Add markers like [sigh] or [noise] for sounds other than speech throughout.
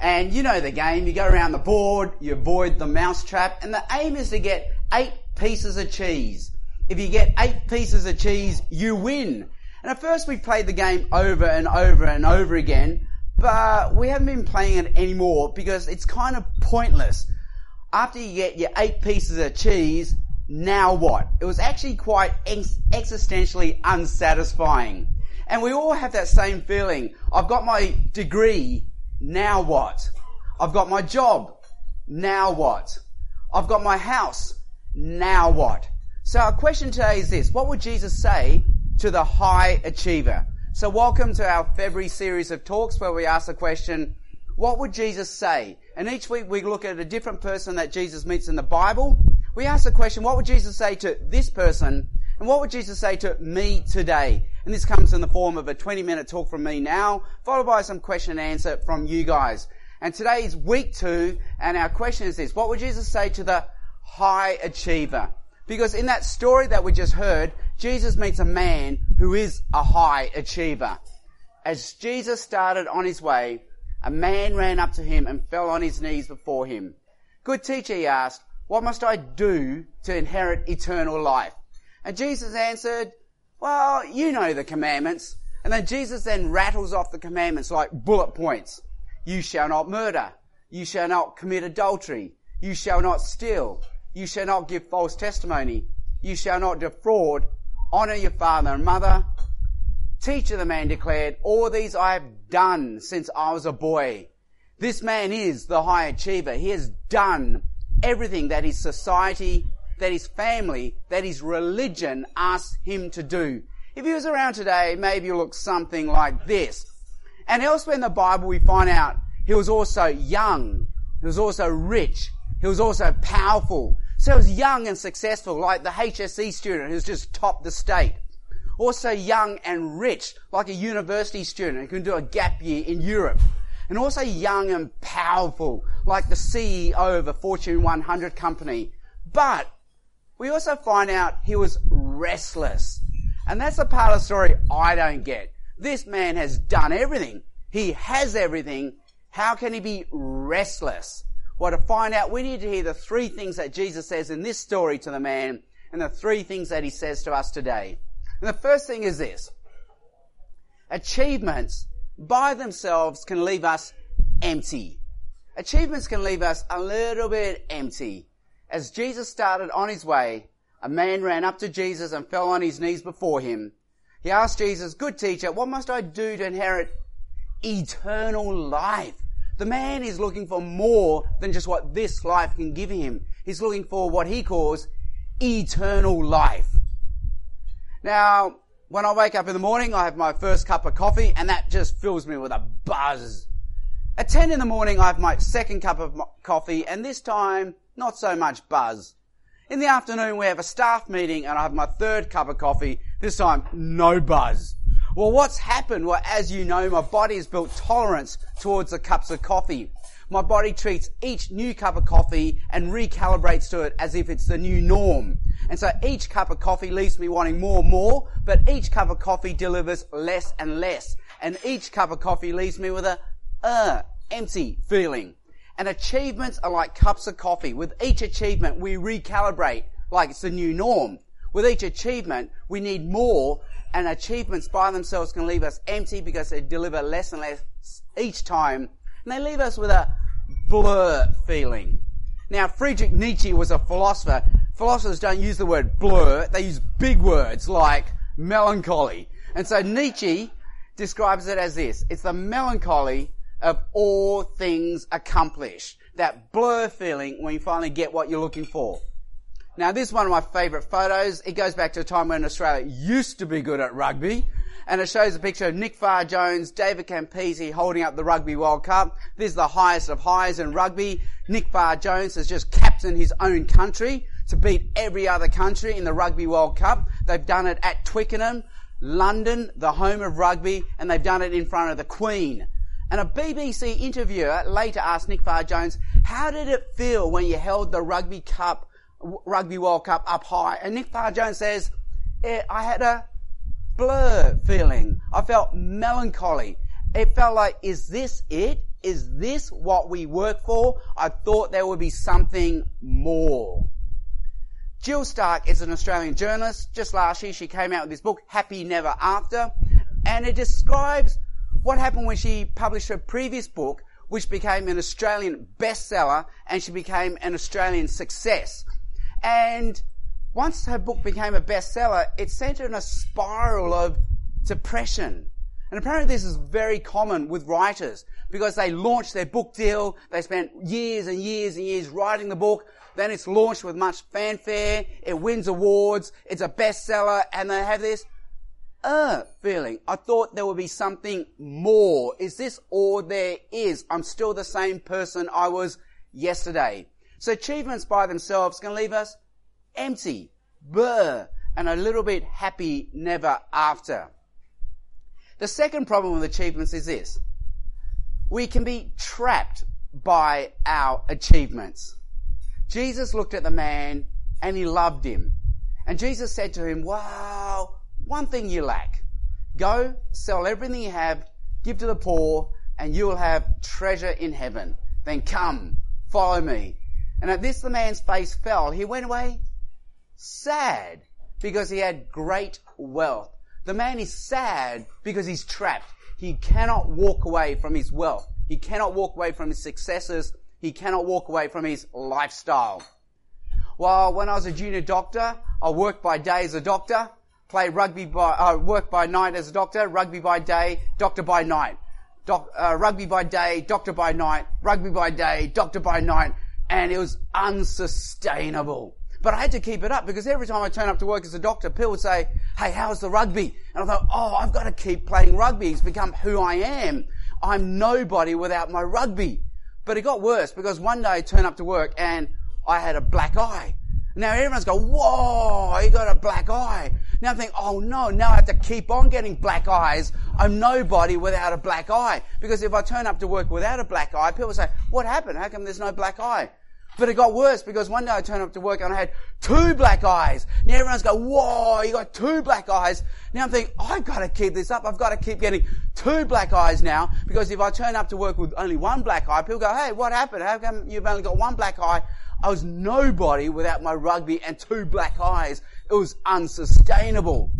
And you know the game, you go around the board, you avoid the mousetrap, and the aim is to get eight pieces of cheese. If you get eight pieces of cheese, you win. And at first we played the game over and over and over again, but we haven't been playing it anymore because it's kind of pointless. After you get your eight pieces of cheese, now what? It was actually quite ex- existentially unsatisfying. And we all have that same feeling. I've got my degree, now what? I've got my job, now what? I've got my house, now what? So our question today is this. What would Jesus say to the high achiever? So welcome to our February series of talks where we ask the question, what would Jesus say? And each week we look at a different person that Jesus meets in the Bible. We ask the question, what would Jesus say to this person? And what would Jesus say to me today? And this comes in the form of a 20 minute talk from me now, followed by some question and answer from you guys. And today is week two, and our question is this. What would Jesus say to the high achiever? Because in that story that we just heard, Jesus meets a man who is a high achiever. As Jesus started on his way, a man ran up to him and fell on his knees before him. Good teacher, he asked, what must I do to inherit eternal life? And Jesus answered, well, you know the commandments. And then Jesus then rattles off the commandments like bullet points. You shall not murder. You shall not commit adultery. You shall not steal. You shall not give false testimony. You shall not defraud. Honor your father and mother. Teacher, the man declared, all these I have done since I was a boy. This man is the high achiever. He has done everything that his society that his family, that his religion asked him to do. If he was around today, maybe he'll look something like this. And elsewhere in the Bible, we find out he was also young. He was also rich. He was also powerful. So he was young and successful, like the HSC student who's just topped the state. Also young and rich, like a university student who can do a gap year in Europe. And also young and powerful, like the CEO of a Fortune 100 company. But we also find out he was restless. And that's the part of the story I don't get. This man has done everything. He has everything. How can he be restless? Well, to find out, we need to hear the three things that Jesus says in this story to the man and the three things that he says to us today. And the first thing is this. Achievements by themselves can leave us empty. Achievements can leave us a little bit empty. As Jesus started on his way, a man ran up to Jesus and fell on his knees before him. He asked Jesus, Good teacher, what must I do to inherit eternal life? The man is looking for more than just what this life can give him. He's looking for what he calls eternal life. Now, when I wake up in the morning, I have my first cup of coffee and that just fills me with a buzz. At 10 in the morning, I have my second cup of coffee and this time not so much buzz. In the afternoon, we have a staff meeting and I have my third cup of coffee. This time, no buzz. Well, what's happened? Well, as you know, my body has built tolerance towards the cups of coffee. My body treats each new cup of coffee and recalibrates to it as if it's the new norm. And so each cup of coffee leaves me wanting more and more, but each cup of coffee delivers less and less. And each cup of coffee leaves me with a, uh, empty feeling. And achievements are like cups of coffee. With each achievement, we recalibrate like it's the new norm. With each achievement, we need more, and achievements by themselves can leave us empty because they deliver less and less each time, and they leave us with a blur feeling. Now, Friedrich Nietzsche was a philosopher. Philosophers don't use the word blur, they use big words like melancholy. And so Nietzsche describes it as this. It's the melancholy of all things accomplished. That blur feeling when you finally get what you're looking for. Now this is one of my favourite photos. It goes back to a time when Australia used to be good at rugby. and it shows a picture of Nick Farr Jones, David Campese holding up the Rugby World Cup. This is the highest of highs in rugby. Nick Farr Jones has just captained his own country to beat every other country in the Rugby World Cup. They've done it at Twickenham, London, the home of rugby, and they've done it in front of the Queen. And a BBC interviewer later asked Nick Farr Jones, how did it feel when you held the Rugby Cup, Rugby World Cup up high? And Nick Farr Jones says, I had a blur feeling. I felt melancholy. It felt like, is this it? Is this what we work for? I thought there would be something more. Jill Stark is an Australian journalist. Just last year she came out with this book, Happy Never After, and it describes what happened when she published her previous book, which became an Australian bestseller, and she became an Australian success. And once her book became a bestseller, it sent her in a spiral of depression. And apparently this is very common with writers because they launch their book deal, they spent years and years and years writing the book, then it's launched with much fanfare, it wins awards, it's a bestseller, and they have this uh feeling. I thought there would be something more. Is this all there is? I'm still the same person I was yesterday. So achievements by themselves can leave us empty, blur, and a little bit happy never after. The second problem with achievements is this. We can be trapped by our achievements. Jesus looked at the man and he loved him. And Jesus said to him, wow, one thing you lack. Go, sell everything you have, give to the poor, and you will have treasure in heaven. Then come, follow me. And at this the man's face fell. He went away sad because he had great wealth. The man is sad because he's trapped. He cannot walk away from his wealth. He cannot walk away from his successes. He cannot walk away from his lifestyle. Well, when I was a junior doctor, I worked by day as a doctor, played rugby by, uh, worked by night as a doctor, rugby by day, doctor by night. Doc, uh, rugby by day, doctor by night, rugby by day, doctor by night, and it was unsustainable. But I had to keep it up because every time I turn up to work as a doctor, people would say, hey, how's the rugby? And I thought, oh, I've got to keep playing rugby. It's become who I am. I'm nobody without my rugby. But it got worse because one day I turned up to work and I had a black eye. Now everyone's going, whoa, you got a black eye. Now I think, oh no, now I have to keep on getting black eyes. I'm nobody without a black eye. Because if I turn up to work without a black eye, people say, what happened? How come there's no black eye? But it got worse because one day I turned up to work and I had two black eyes. Now everyone's going, whoa, you got two black eyes. Now I'm thinking, I've got to keep this up. I've got to keep getting two black eyes now because if I turn up to work with only one black eye, people go, hey, what happened? How come you've only got one black eye? I was nobody without my rugby and two black eyes. It was unsustainable.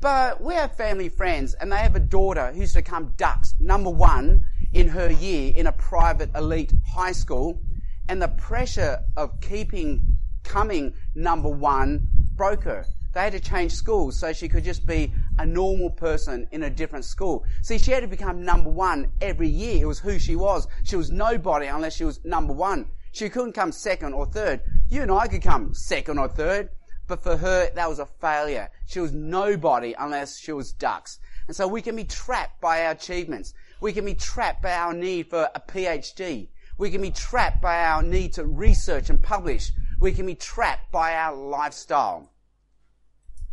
But we have family friends and they have a daughter who's to come dux number one in her year in a private elite high school and the pressure of keeping coming number one broke her. They had to change schools so she could just be a normal person in a different school. See, she had to become number one every year. It was who she was. She was nobody unless she was number one. She couldn't come second or third. You and I could come second or third, but for her, that was a failure. She was nobody unless she was dux. And so we can be trapped by our achievements. We can be trapped by our need for a PhD. We can be trapped by our need to research and publish. We can be trapped by our lifestyle.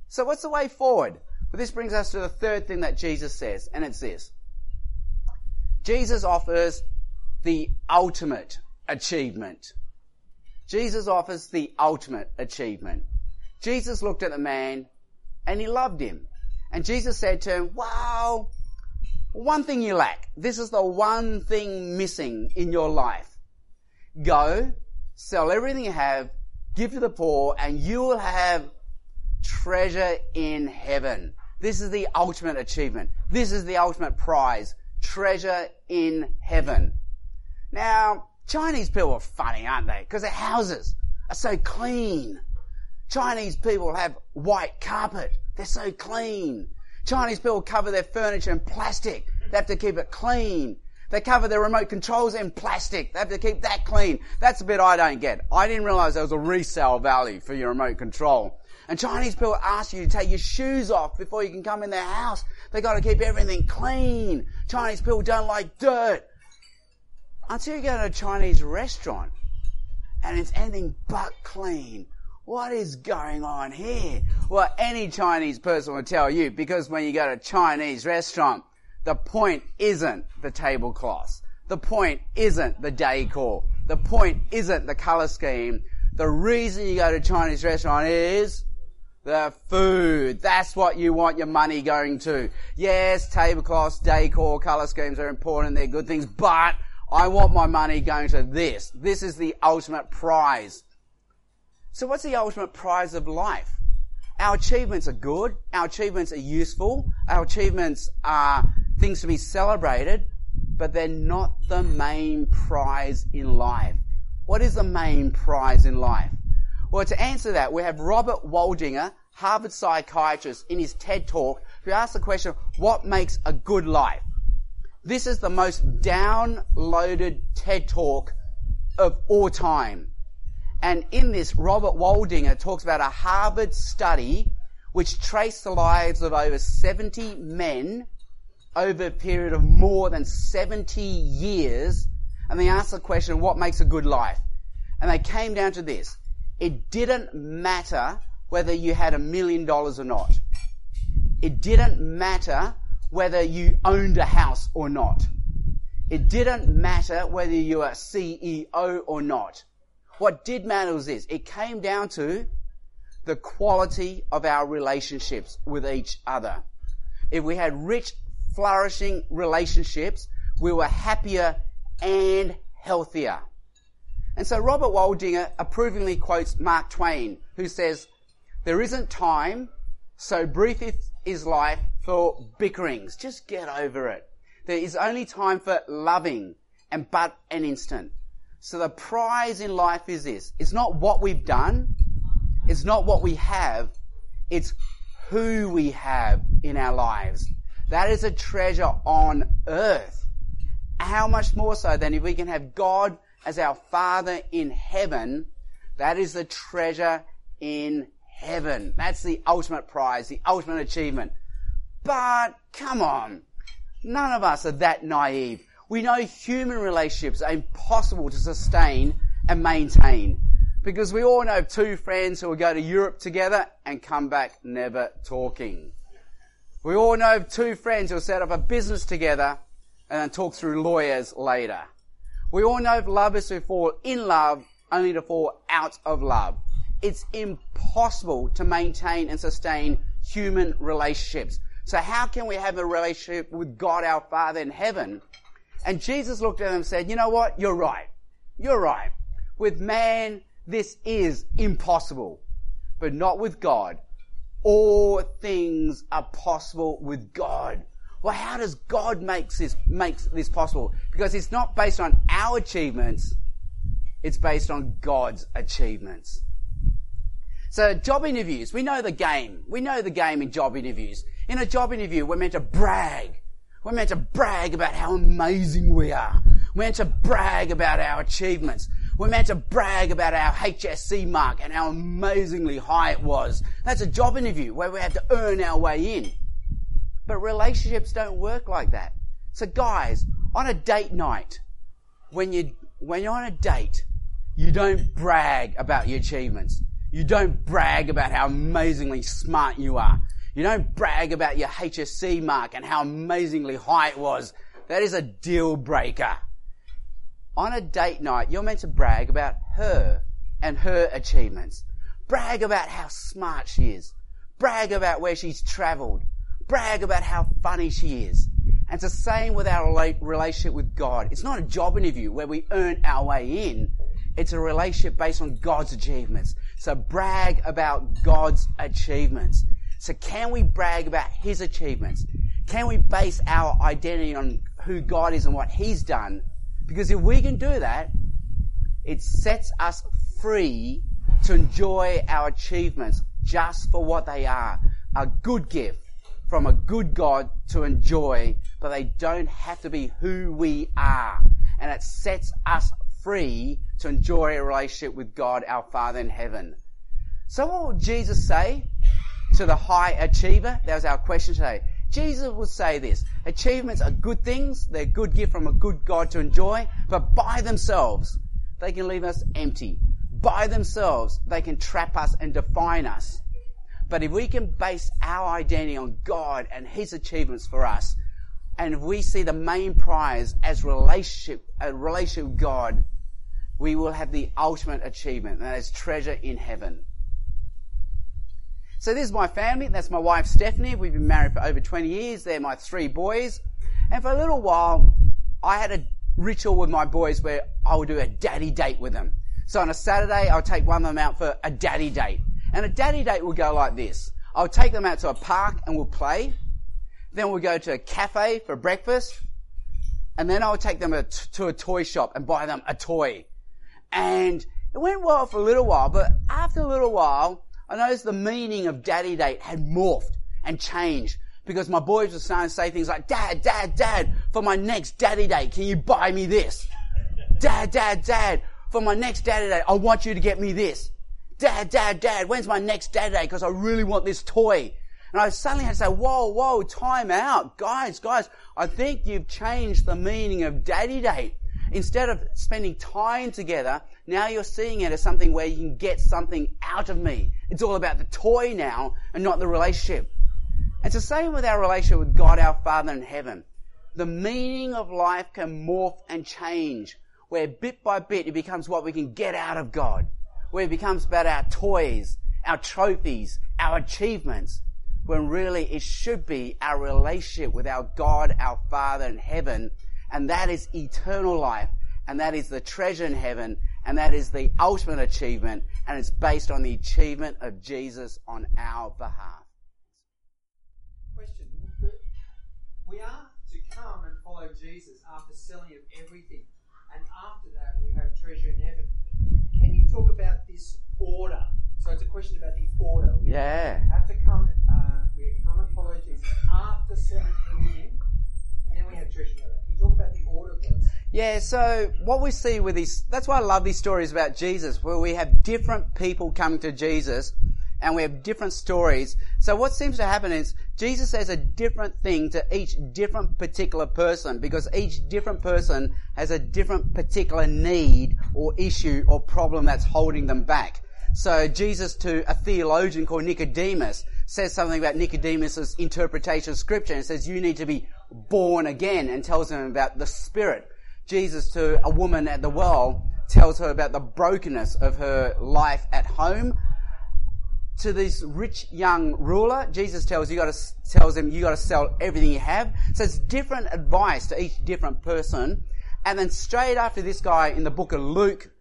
So what's the way forward? Well, this brings us to the third thing that Jesus says, and it's this. Jesus offers the ultimate achievement. Jesus offers the ultimate achievement. Jesus looked at the man and he loved him. And Jesus said to him, wow, one thing you lack. This is the one thing missing in your life. Go, sell everything you have, give to the poor, and you will have treasure in heaven. This is the ultimate achievement. This is the ultimate prize. Treasure in heaven. Now, Chinese people are funny, aren't they? Because their houses are so clean. Chinese people have white carpet. They're so clean. Chinese people cover their furniture in plastic. They have to keep it clean. They cover their remote controls in plastic. They have to keep that clean. That's a bit I don't get. I didn't realize there was a resale value for your remote control. And Chinese people ask you to take your shoes off before you can come in their house. They gotta keep everything clean. Chinese people don't like dirt. Until you go to a Chinese restaurant and it's anything but clean. What is going on here? Well, any Chinese person will tell you because when you go to a Chinese restaurant, the point isn't the tablecloths. The point isn't the decor. The point isn't the color scheme. The reason you go to a Chinese restaurant is the food. That's what you want your money going to. Yes, tablecloths, decor, color schemes are important. They're good things, but I want my money going to this. This is the ultimate prize. So what's the ultimate prize of life? Our achievements are good. Our achievements are useful. Our achievements are things to be celebrated, but they're not the main prize in life. What is the main prize in life? Well, to answer that, we have Robert Waldinger, Harvard psychiatrist, in his TED talk, who asked the question, what makes a good life? This is the most downloaded TED talk of all time. And in this, Robert Waldinger talks about a Harvard study which traced the lives of over 70 men over a period of more than 70 years. And they asked the question, what makes a good life? And they came down to this. It didn't matter whether you had a million dollars or not. It didn't matter whether you owned a house or not. It didn't matter whether you were a CEO or not. What did matter was this. It came down to the quality of our relationships with each other. If we had rich, flourishing relationships, we were happier and healthier. And so Robert Waldinger approvingly quotes Mark Twain, who says, There isn't time, so brief is life for bickerings. Just get over it. There is only time for loving and but an instant. So the prize in life is this. It's not what we've done. It's not what we have. It's who we have in our lives. That is a treasure on earth. How much more so than if we can have God as our Father in heaven, that is the treasure in heaven. That's the ultimate prize, the ultimate achievement. But come on. None of us are that naive. We know human relationships are impossible to sustain and maintain because we all know two friends who will go to Europe together and come back never talking. We all know two friends who will set up a business together and then talk through lawyers later. We all know lovers who fall in love only to fall out of love. It's impossible to maintain and sustain human relationships. So how can we have a relationship with God our Father in heaven? And Jesus looked at them and said, you know what? You're right. You're right. With man, this is impossible, but not with God. All things are possible with God. Well, how does God make this, makes this possible? Because it's not based on our achievements, it's based on God's achievements. So job interviews, we know the game. We know the game in job interviews. In a job interview, we're meant to brag. We're meant to brag about how amazing we are. We're meant to brag about our achievements. We're meant to brag about our HSC mark and how amazingly high it was. That's a job interview where we have to earn our way in. But relationships don't work like that. So guys, on a date night, when you, when you're on a date, you don't brag about your achievements. You don't brag about how amazingly smart you are. You don't brag about your HSC mark and how amazingly high it was. That is a deal breaker. On a date night, you're meant to brag about her and her achievements. Brag about how smart she is. Brag about where she's traveled. Brag about how funny she is. And it's the same with our relationship with God. It's not a job interview where we earn our way in. It's a relationship based on God's achievements. So brag about God's achievements. So can we brag about His achievements? Can we base our identity on who God is and what He's done? Because if we can do that, it sets us free to enjoy our achievements just for what they are. A good gift from a good God to enjoy, but they don't have to be who we are. And it sets us free to enjoy a relationship with God, our Father in heaven. So what would Jesus say to the high achiever? That was our question today. Jesus would say this. Achievements are good things. They're a good gift from a good God to enjoy, but by themselves, they can leave us empty. By themselves, they can trap us and define us. But if we can base our identity on God and His achievements for us, and we see the main prize as relationship, a relationship with God, we will have the ultimate achievement, and that is treasure in heaven. So this is my family. That's my wife Stephanie. We've been married for over 20 years. They're my three boys. And for a little while, I had a ritual with my boys where I would do a daddy date with them. So on a Saturday, I'll take one of them out for a daddy date. And a daddy date will go like this. I'll take them out to a park and we'll play. Then we'll go to a cafe for breakfast. And then I'll take them to a toy shop and buy them a toy. And it went well for a little while, but after a little while, I noticed the meaning of daddy date had morphed and changed because my boys were starting to say things like, Dad, Dad, Dad, for my next daddy date, can you buy me this? Dad, Dad, Dad, for my next daddy date, I want you to get me this. Dad, Dad, Dad, when's my next daddy date? Because I really want this toy. And I suddenly had to say, whoa, whoa, time out. Guys, guys, I think you've changed the meaning of daddy date. Instead of spending time together, now you're seeing it as something where you can get something out of me. It's all about the toy now and not the relationship. It's the same with our relationship with God our Father in heaven. The meaning of life can morph and change, where bit by bit it becomes what we can get out of God, where it becomes about our toys, our trophies, our achievements, when really it should be our relationship with our God, our Father in heaven, and that is eternal life, and that is the treasure in heaven, and that is the ultimate achievement, and it's based on the achievement of Jesus on our behalf. Question. We are to come and follow Jesus after selling of everything, and after that we have treasure in heaven. Can you talk about this order? So it's a question about the order. We Yeah. have to come, uh, we come and follow Jesus after selling everything, and then we have treasure in heaven. Can you talk about the order, please? Yeah, so what we see with these, that's why I love these stories about Jesus, where we have different people coming to Jesus and we have different stories. So what seems to happen is Jesus says a different thing to each different particular person because each different person has a different particular need or issue or problem that's holding them back. So Jesus to a theologian called Nicodemus says something about Nicodemus's interpretation of scripture and says you need to be born again and tells him about the spirit. Jesus to a woman at the well tells her about the brokenness of her life at home. To this rich young ruler, Jesus tells you got to tells him you got to sell everything you have. So it's different advice to each different person. And then straight after this guy in the book of Luke,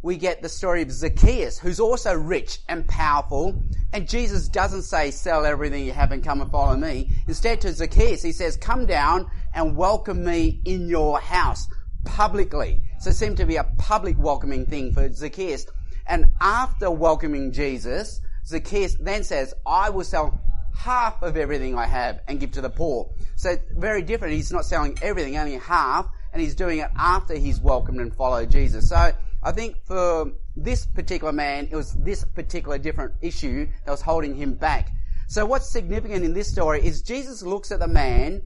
we get the story of Zacchaeus, who's also rich and powerful. And Jesus doesn't say, sell everything you have and come and follow me. Instead to Zacchaeus, he says, come down and welcome me in your house publicly. So it seemed to be a public welcoming thing for Zacchaeus. And after welcoming Jesus, Zacchaeus then says, I will sell half of everything I have and give to the poor. So very different. He's not selling everything, only half, and he's doing it after he's welcomed and followed Jesus. So I think for this particular man, it was this particular different issue that was holding him back. So what's significant in this story is Jesus looks at the man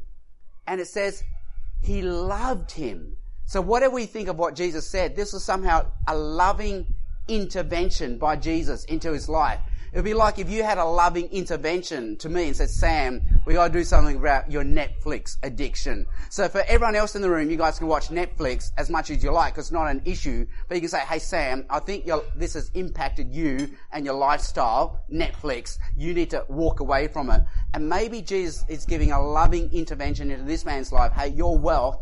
and it says he loved him. So whatever we think of what Jesus said, this was somehow a loving intervention by Jesus into his life. It would be like if you had a loving intervention to me and said, Sam, we gotta do something about your Netflix addiction. So for everyone else in the room, you guys can watch Netflix as much as you like, it's not an issue, but you can say, hey Sam, I think this has impacted you and your lifestyle, Netflix. You need to walk away from it. And maybe Jesus is giving a loving intervention into this man's life. Hey, your wealth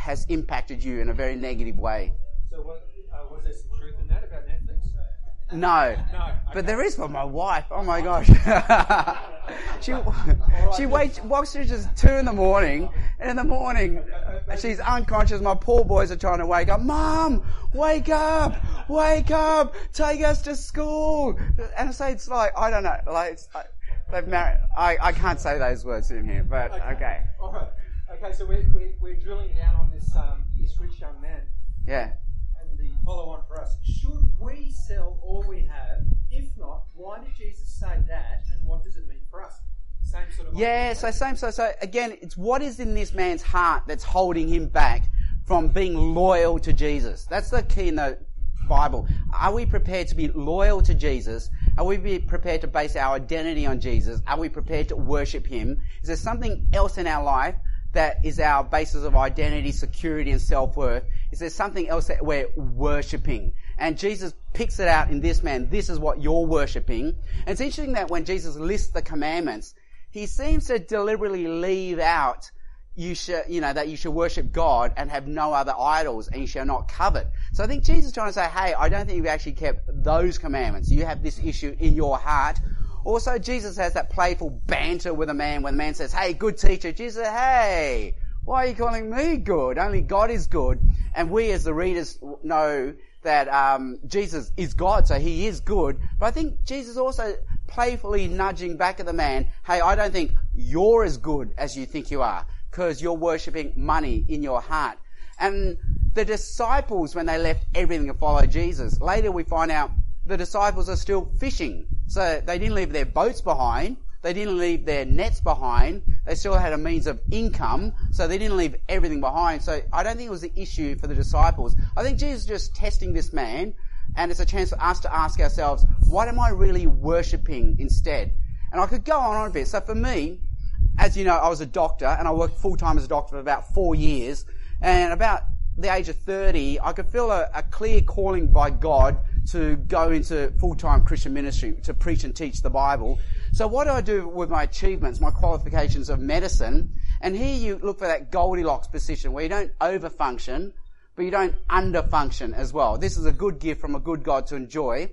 has impacted you in a very negative way. So, what, uh, was there some truth in that about Netflix? No. No. But there is for my wife. Oh my gosh. [laughs] [laughs] she she wakes, walks through just two in the morning, and in the morning she's unconscious. My poor boys are trying to wake up. Mom, wake up, wake up, take us to school. And so it's like I don't know, like They've married. I, I can't say those words in here, but okay. Right. Okay, so we're, we're, we're drilling down on this um, this rich young man Yeah. and the follow on for us. Should we sell all we have? If not, why did Jesus say that and what does it mean for us? Same sort of Yeah, so same, so, so again, it's what is in this man's heart that's holding him back from being loyal to Jesus. That's the key in the Bible. Are we prepared to be loyal to Jesus? Are we be prepared to base our identity on Jesus? Are we prepared to worship Him? Is there something else in our life that is our basis of identity, security, and self-worth? Is there something else that we're worshipping? And Jesus picks it out in this man. This is what you're worshipping. And it's interesting that when Jesus lists the commandments, he seems to deliberately leave out you should, you know, that you should worship God and have no other idols and you shall not covet. So I think Jesus is trying to say, hey, I don't think you've actually kept those commandments. You have this issue in your heart. Also, Jesus has that playful banter with a man when the man says, hey, good teacher. Jesus says, hey, why are you calling me good? Only God is good. And we as the readers know that um, Jesus is God, so he is good. But I think Jesus also playfully nudging back at the man, hey, I don't think you're as good as you think you are, because you're worshipping money in your heart. And the disciples, when they left everything to follow Jesus, later we find out the disciples are still fishing. So they didn't leave their boats behind. They didn't leave their nets behind. They still had a means of income, so they didn't leave everything behind. So I don't think it was the issue for the disciples. I think Jesus is just testing this man, and it's a chance for us to ask ourselves, what am I really worshipping instead? And I could go on a bit. So for me, as you know, I was a doctor, and I worked full time as a doctor for about four years. And about the age of 30, I could feel a, a clear calling by God to go into full-time Christian ministry, to preach and teach the Bible. So what do I do with my achievements, my qualifications of medicine? And here you look for that Goldilocks position where you don't overfunction, but you don't underfunction as well. This is a good gift from a good God to enjoy.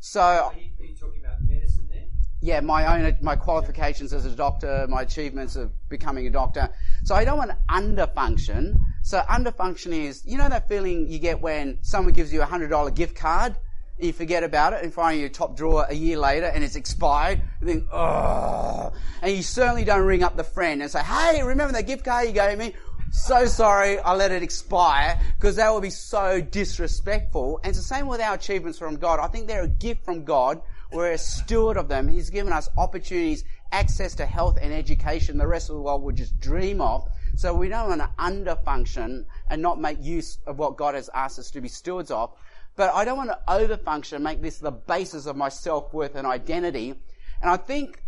So Are you, are you talking about medicine there? yeah, my own, my qualifications as a doctor, my achievements of becoming a doctor. So I don't want to underfunction. So underfunction is, you know that feeling you get when someone gives you a hundred dollar gift card, you forget about it and find your top drawer a year later and it's expired. You think, oh, and you certainly don't ring up the friend and say, hey, remember that gift card you gave me? So sorry, I let it expire because that would be so disrespectful. And it's the same with our achievements from God. I think they're a gift from God. We're a steward of them. He's given us opportunities, access to health and education the rest of the world would just dream of. So we don't want to underfunction and not make use of what God has asked us to be stewards of. But I don't want to overfunction make this the basis of my self-worth and identity. And I think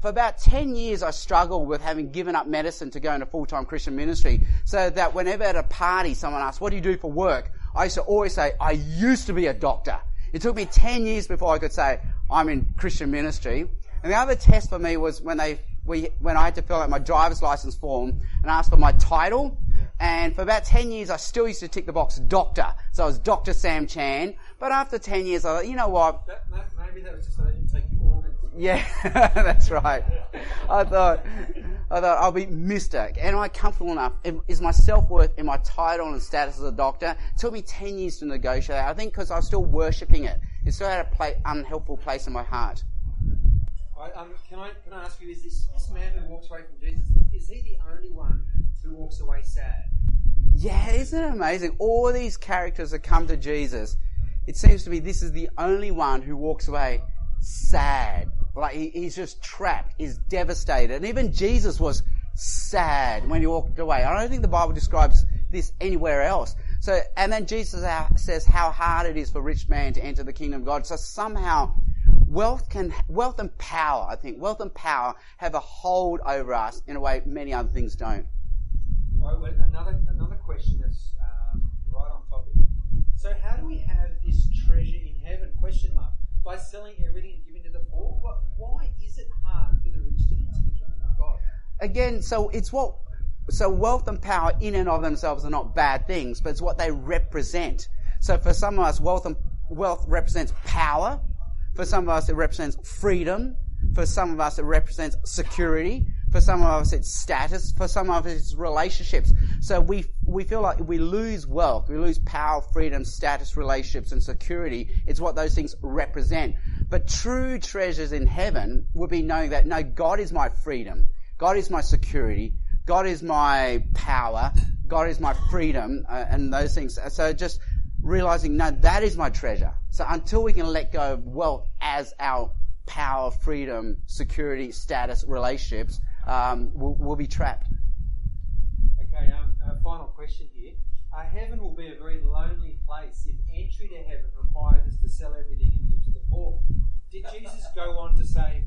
for about 10 years I struggled with having given up medicine to go into full-time Christian ministry so that whenever at a party someone asked, what do you do for work? I used to always say, I used to be a doctor. It took me 10 years before I could say, I'm in Christian ministry. And the other test for me was when they, we, when I had to fill out my driver's license form and ask for my title. And for about 10 years, I still used to tick the box doctor. So I was Dr. Sam Chan. But after 10 years, I thought, you know what? That, that, maybe that was just so they didn't take your organs. Yeah, [laughs] that's right. I thought, I thought I'll be Mister. Am I comfortable enough? Is my self worth in my title and status as a doctor? It took me ten years to negotiate. I think because I was still worshipping it, it still had a play, unhelpful place in my heart. Right, um, can I can I ask you? Is this this man who walks away from Jesus? Is he the only one who walks away sad? Yeah, isn't it amazing? All these characters that come to Jesus, it seems to be this is the only one who walks away sad. Like he, he's just trapped, he's devastated. And even Jesus was sad when he walked away. I don't think the Bible describes this anywhere else. So, and then Jesus says how hard it is for rich man to enter the kingdom of God. So somehow, wealth can, wealth and power, I think, wealth and power have a hold over us in a way many other things don't. Another another question that's um, right on topic. So, how do we have this treasure in heaven? Question mark. By selling everything and giving to the poor. What, why is it hard for the rich to enter the kingdom of God? again, so it's what, so wealth and power in and of themselves are not bad things, but it's what they represent. So for some of us, wealth and, wealth represents power. For some of us, it represents freedom. For some of us, it represents security. For some of us, it's status. For some of us, it's relationships. So we, we feel like we lose wealth, we lose power, freedom, status, relationships, and security. It's what those things represent. But true treasures in heaven would be knowing that no, God is my freedom. God is my security. God is my power. God is my freedom, uh, and those things. So just realizing, no, that is my treasure. So until we can let go of wealth as our power, freedom, security, status, relationships, um, we'll, we'll, be trapped. Okay, um, a final question here. Uh, heaven will be a very lonely place if entry to heaven requires us to sell everything and give to the poor. Did Jesus go on to say,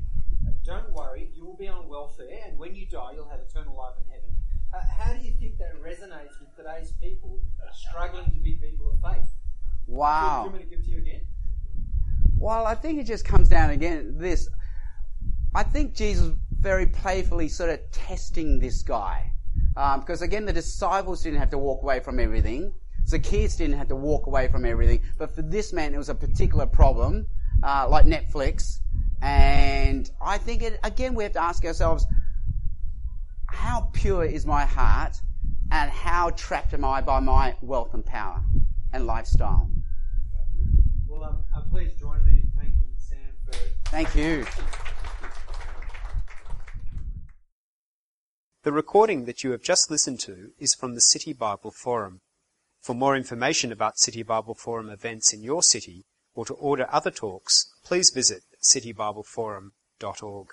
don't worry, you will be on welfare, and when you die, you'll have eternal life in heaven? Uh, how do you think that resonates with today's people struggling to be people of faith? Wow. Do you want me to give to you again? Well, I think it just comes down again this. I think Jesus very playfully sort of testing this guy. Um, because again, the disciples didn't have to walk away from everything. Zacchaeus didn't have to walk away from everything. But for this man, it was a particular problem, uh, like Netflix. And I think it, again, we have to ask ourselves, how pure is my heart and how trapped am I by my wealth and power and lifestyle? Well, um, uh, please join me in thanking Sam for. Thank you. The recording that you have just listened to is from the City Bible Forum. For more information about City Bible Forum events in your city or to order other talks, please visit citybibleforum.org.